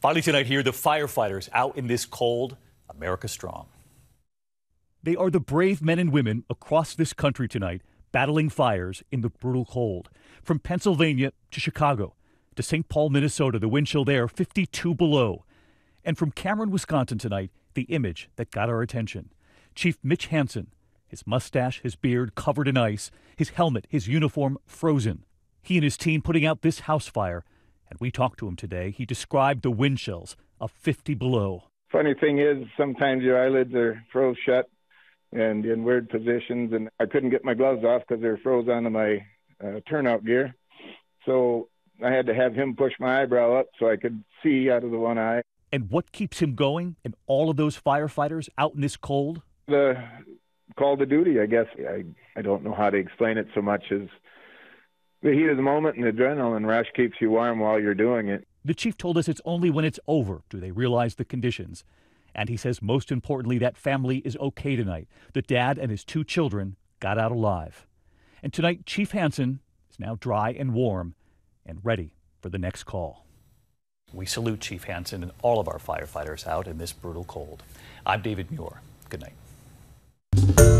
Finally tonight here, the firefighters out in this cold, America strong. They are the brave men and women across this country tonight battling fires in the brutal cold. From Pennsylvania to Chicago to St. Paul, Minnesota, the wind chill there 52 below. And from Cameron, Wisconsin tonight, the image that got our attention. Chief Mitch Hansen, his mustache, his beard covered in ice, his helmet, his uniform frozen. He and his team putting out this house fire. And we talked to him today. He described the wind chills of 50 below. Funny thing is, sometimes your eyelids are froze shut and in weird positions, and I couldn't get my gloves off because they were froze onto my uh, turnout gear. So I had to have him push my eyebrow up so I could see out of the one eye. And what keeps him going and all of those firefighters out in this cold? The call to duty, I guess. I, I don't know how to explain it so much as the heat of the moment and the adrenaline rush keeps you warm while you're doing it. The chief told us it's only when it's over do they realize the conditions. And he says most importantly, that family is okay tonight. The dad and his two children got out alive. And tonight, Chief Hansen is now dry and warm and ready for the next call. We salute Chief Hansen and all of our firefighters out in this brutal cold. I'm David Muir. Good night.